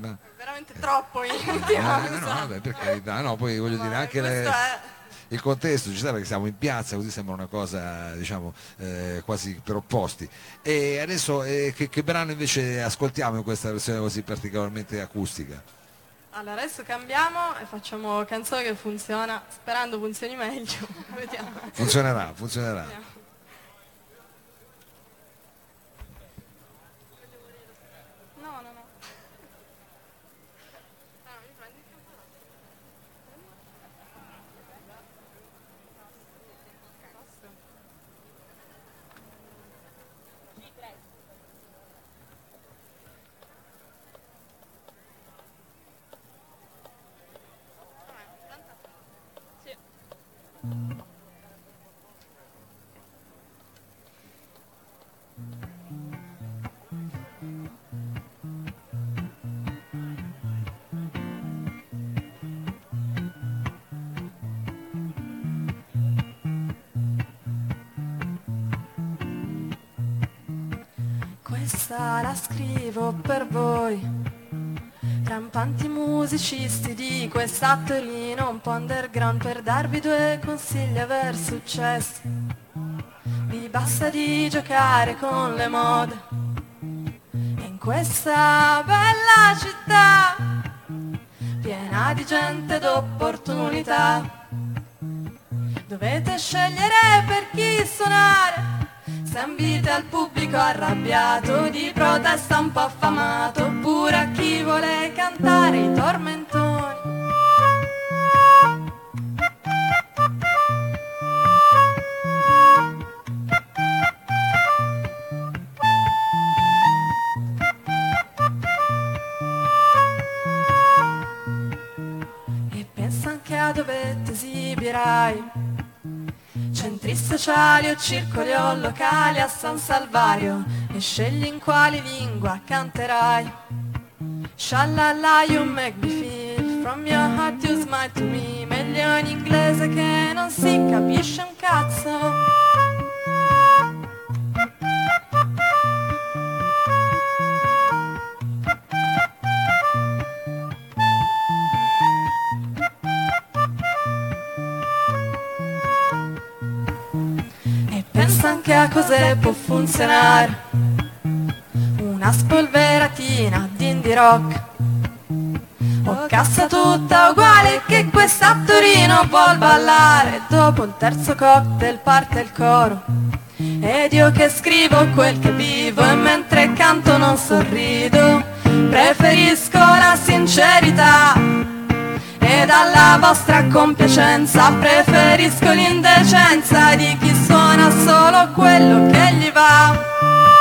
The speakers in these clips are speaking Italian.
Ma... Veramente troppo in eh, no, vabbè, per carità, no, poi voglio dire anche le, è... il contesto ci sta perché siamo in piazza, così sembra una cosa diciamo eh, quasi per opposti. E adesso eh, che, che brano invece ascoltiamo in questa versione così particolarmente acustica? Allora adesso cambiamo e facciamo canzone che funziona, sperando funzioni meglio. Vediamo. Funzionerà, funzionerà. Vediamo. Questa la scrivo per voi Rampanti musicisti di questa Torino un po' underground per darvi due consigli aver successo. Vi basta di giocare con le mode. In questa bella città, piena di gente d'opportunità, dovete scegliere per chi suonare se ambite al pubblico arrabbiato di protesta un po' affamato oppure a chi vuole cantare i tormentoni esibirai centri sociali o circoli o locali a San Salvario e scegli in quali lingua canterai. Shalala you make me feel from your heart you smile to me meglio in inglese che non si capisce un cazzo. Pensa anche a cosa può funzionare. Una spolveratina di indie rock. O cassa tutta uguale che questa Torino vuol ballare. Dopo il terzo cocktail parte il coro. Ed io che scrivo quel che vivo E mentre canto non sorrido Preferisco la sincerità e dalla vostra compiacenza preferisco l'indecenza di chi suona solo quello che gli va.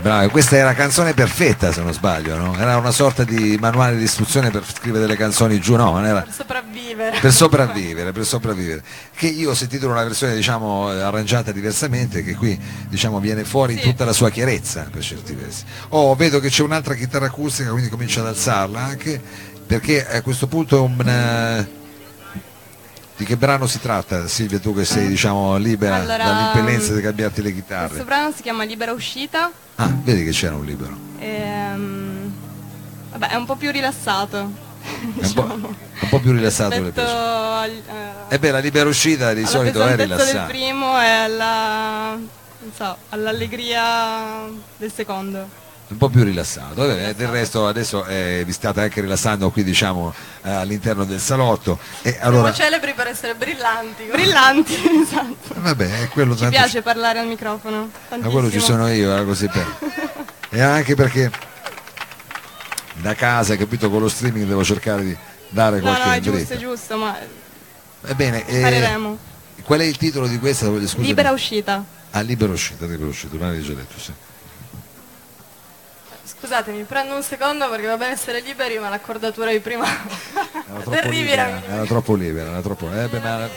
Bravi. Questa era canzone perfetta, se non sbaglio, no? Era una sorta di manuale di istruzione per scrivere delle canzoni giù, no? Era... Per sopravvivere. Per sopravvivere, per sopravvivere. Che io ho sentito una versione, diciamo, arrangiata diversamente, che qui, diciamo, viene fuori sì. tutta la sua chiarezza, per certi versi. Oh, vedo che c'è un'altra chitarra acustica, quindi comincio ad alzarla anche, perché a questo punto è un... Uh, di che brano si tratta Silvia tu che sei diciamo libera allora, dall'impellenza di cambiarti le chitarre? Questo brano si chiama Libera Uscita. Ah, vedi che c'era un libero. Ehm, vabbè, è un po' più rilassato. Diciamo. È un, po', un po', più rilassato le al, eh, eh beh, la libera uscita di solito è rilassata. del primo e alla, so, all'allegria del secondo un po' più rilassato. Eh, del resto adesso eh, vi state anche rilassando qui diciamo eh, all'interno del salotto. E allora... Siamo celebri per essere brillanti. Brillanti, esatto. Vabbè, quello Ci piace c... parlare al microfono. Ma quello ci sono io, così per... e anche perché da casa, capito, con lo streaming devo cercare di dare qualche No, no, è giusto, è giusto, ma... Ebbene, eh, qual è il titolo di questa? Libera uscita. Ah, libera uscita, libera uscita, non avevi già detto, sì. Scusatemi, prendo un secondo perché va bene essere liberi, ma l'accordatura di prima era troppo libera. Era troppo libera, era troppo... Eh, beh, la,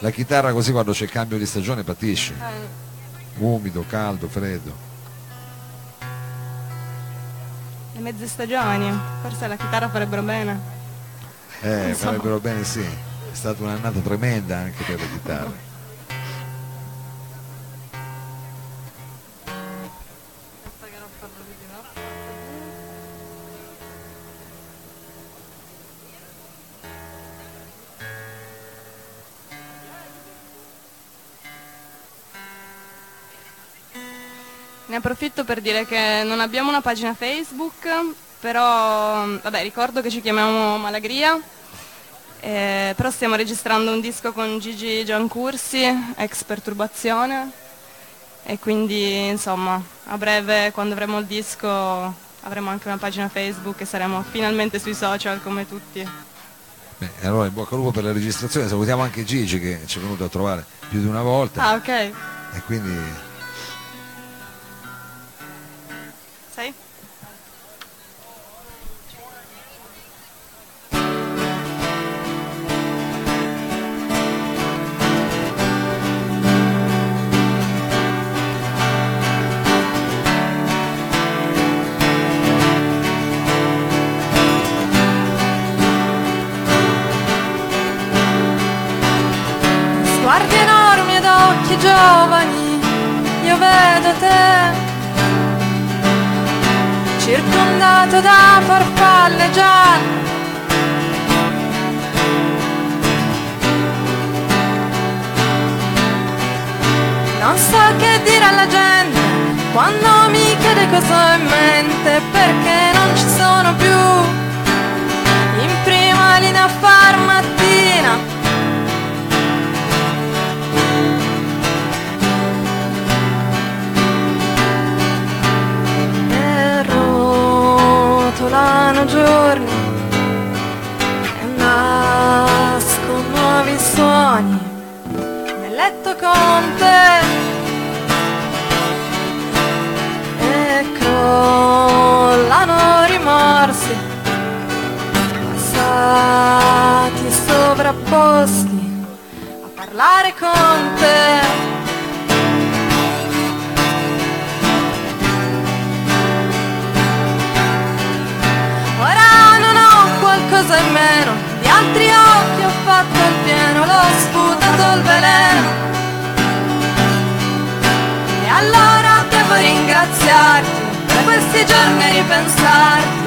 la, chitarra così quando c'è il cambio di stagione patisce. Eh. umido, caldo, freddo. Le mezze stagioni, forse la chitarra farebbero bene. Eh, farebbero bene sì, è stata un'annata tremenda anche per le chitarre. Ne approfitto per dire che non abbiamo una pagina Facebook, però vabbè, ricordo che ci chiamiamo Malagria, eh, però stiamo registrando un disco con Gigi Giancursi, ex Perturbazione, e quindi insomma a breve quando avremo il disco avremo anche una pagina Facebook e saremo finalmente sui social come tutti. Beh, allora in bocca al lupo per la registrazione, salutiamo anche Gigi che ci è venuto a trovare più di una volta. Ah ok. E quindi Circondato da farfalle gialle. Non so che dire alla gente quando mi chiede cosa ho in mente, perché non ci sono più rotolano giorni e nascono nuovi suoni nel letto con te. E crollano rimorsi passati sovrapposti a parlare con te ringraziarti per questi giorni a ripensarti,